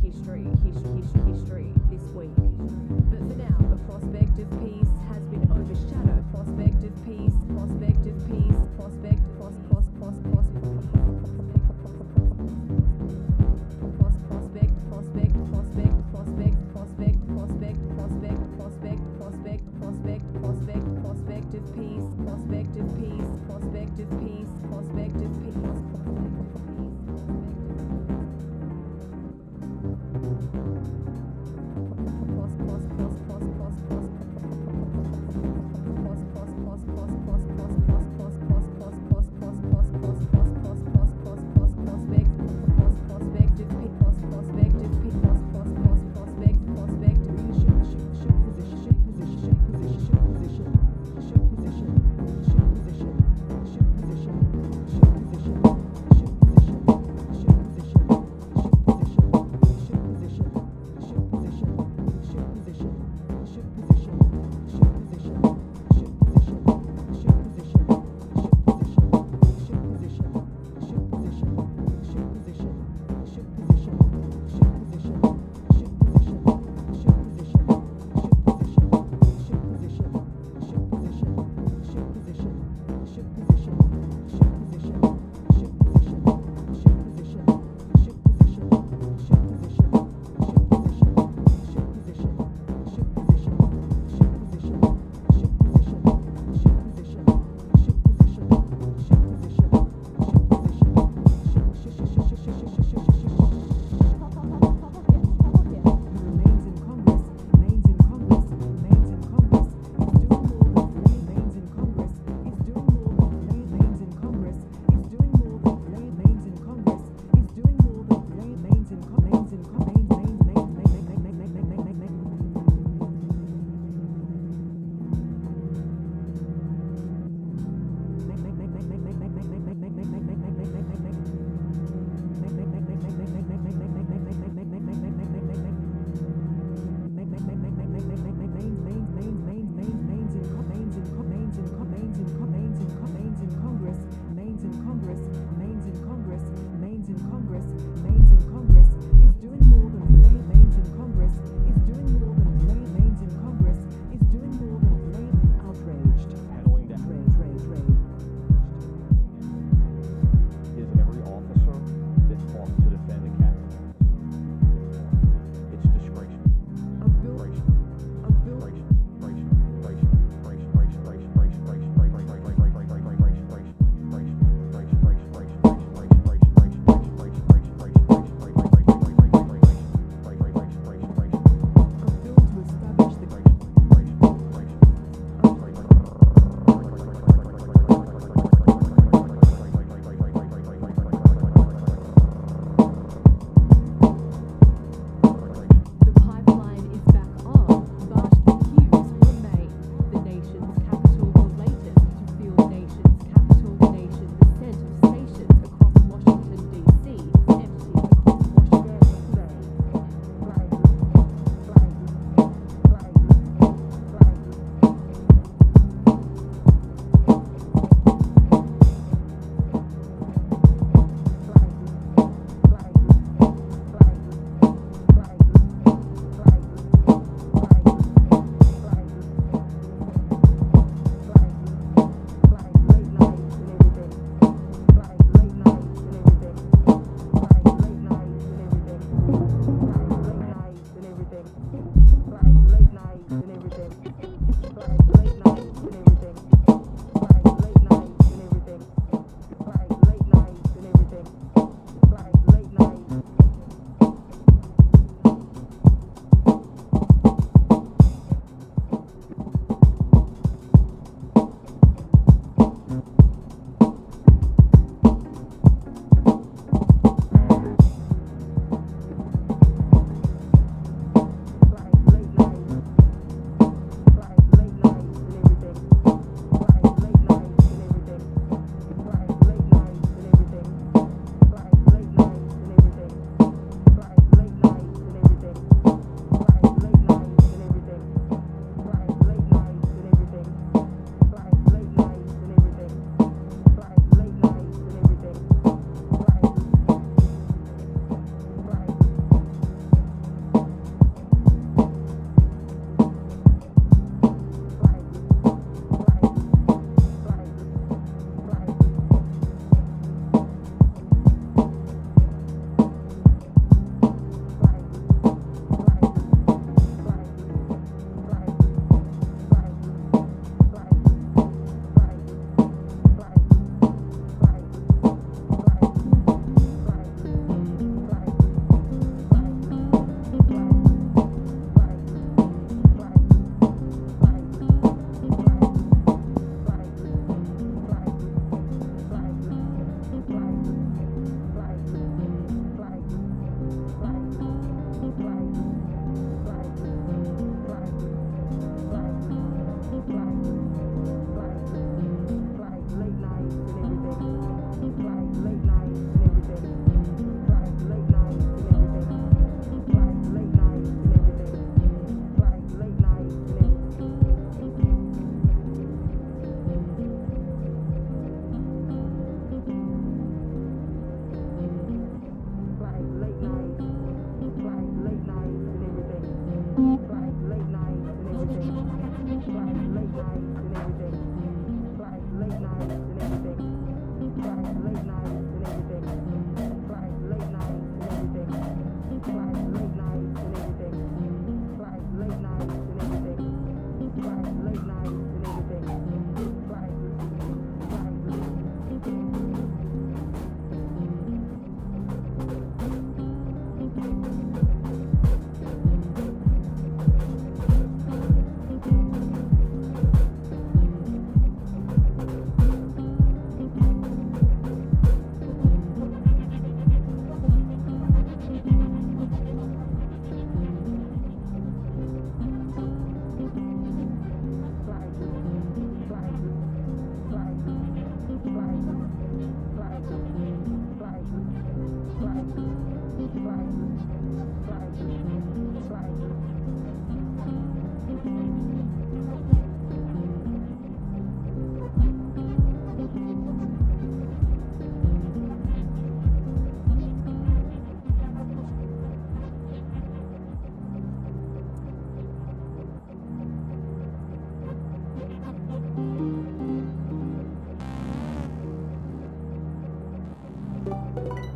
history, history, history.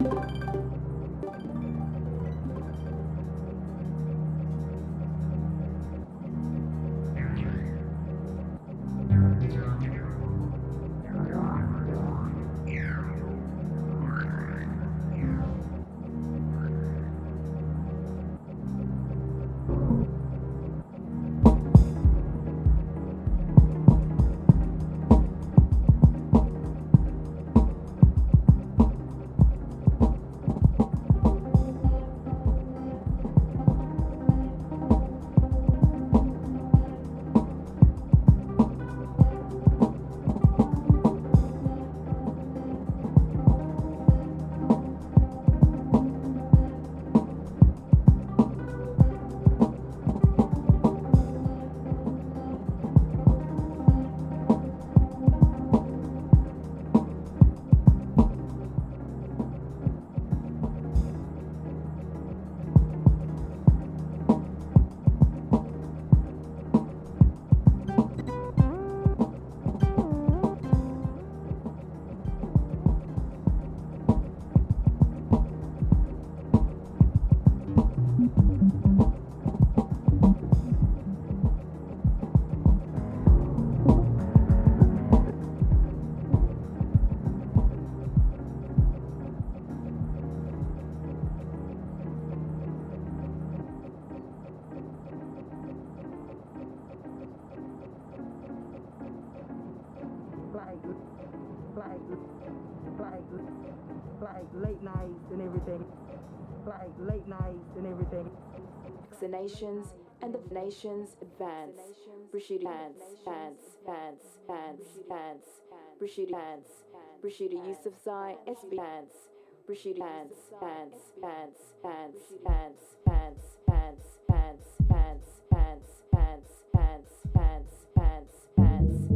you nations and the nations advance. Rashida advance, advance, advance, advance, advance. Rashida advance. Rashida Yousafzai, SB advance. Rashida advance, advance, advance, advance, advance, advance, advance, advance, advance, advance, advance, advance, advance, advance, advance, advance,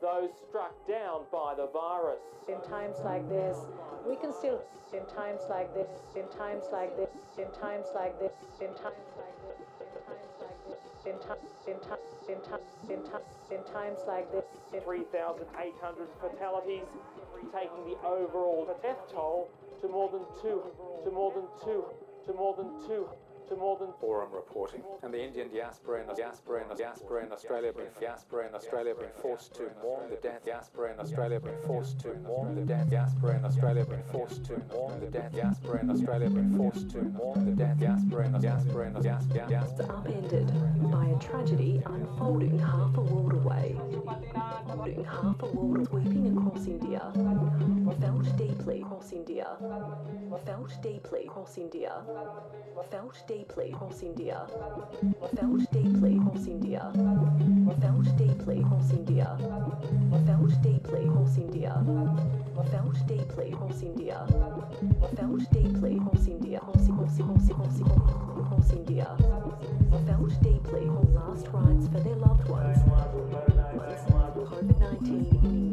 those struck down by the virus. In times like this, we can still, in times like this, in times like this, in times like this, in times like this, in times in times in times in times in times like this. 3,800 fatalities, taking the overall death toll to more than two, to more than two, to more than two, to more than Forum reporting. And the Indian diaspora in diaspora in diaspora in Australia been diaspora in Australia been forced to mourn the death diaspora in Australia been forced to mourn the death diaspora in Australia been forced to mourn the death diaspora in Australia been forced to mourn the death diaspora in diaspora in diaspora upended by a tragedy unfolding half a world away. Unfolding half a world sweeping across India. Felt deeply across India. Felt deeply across India. Felt deeply across India. Felt deeply across India. Felt deeply across India. Felt deeply across India. Felt deeply across India. Felt deeply across India. Across, across, across, across, across India. Felt deeply on last rites for their loved ones. COVID 19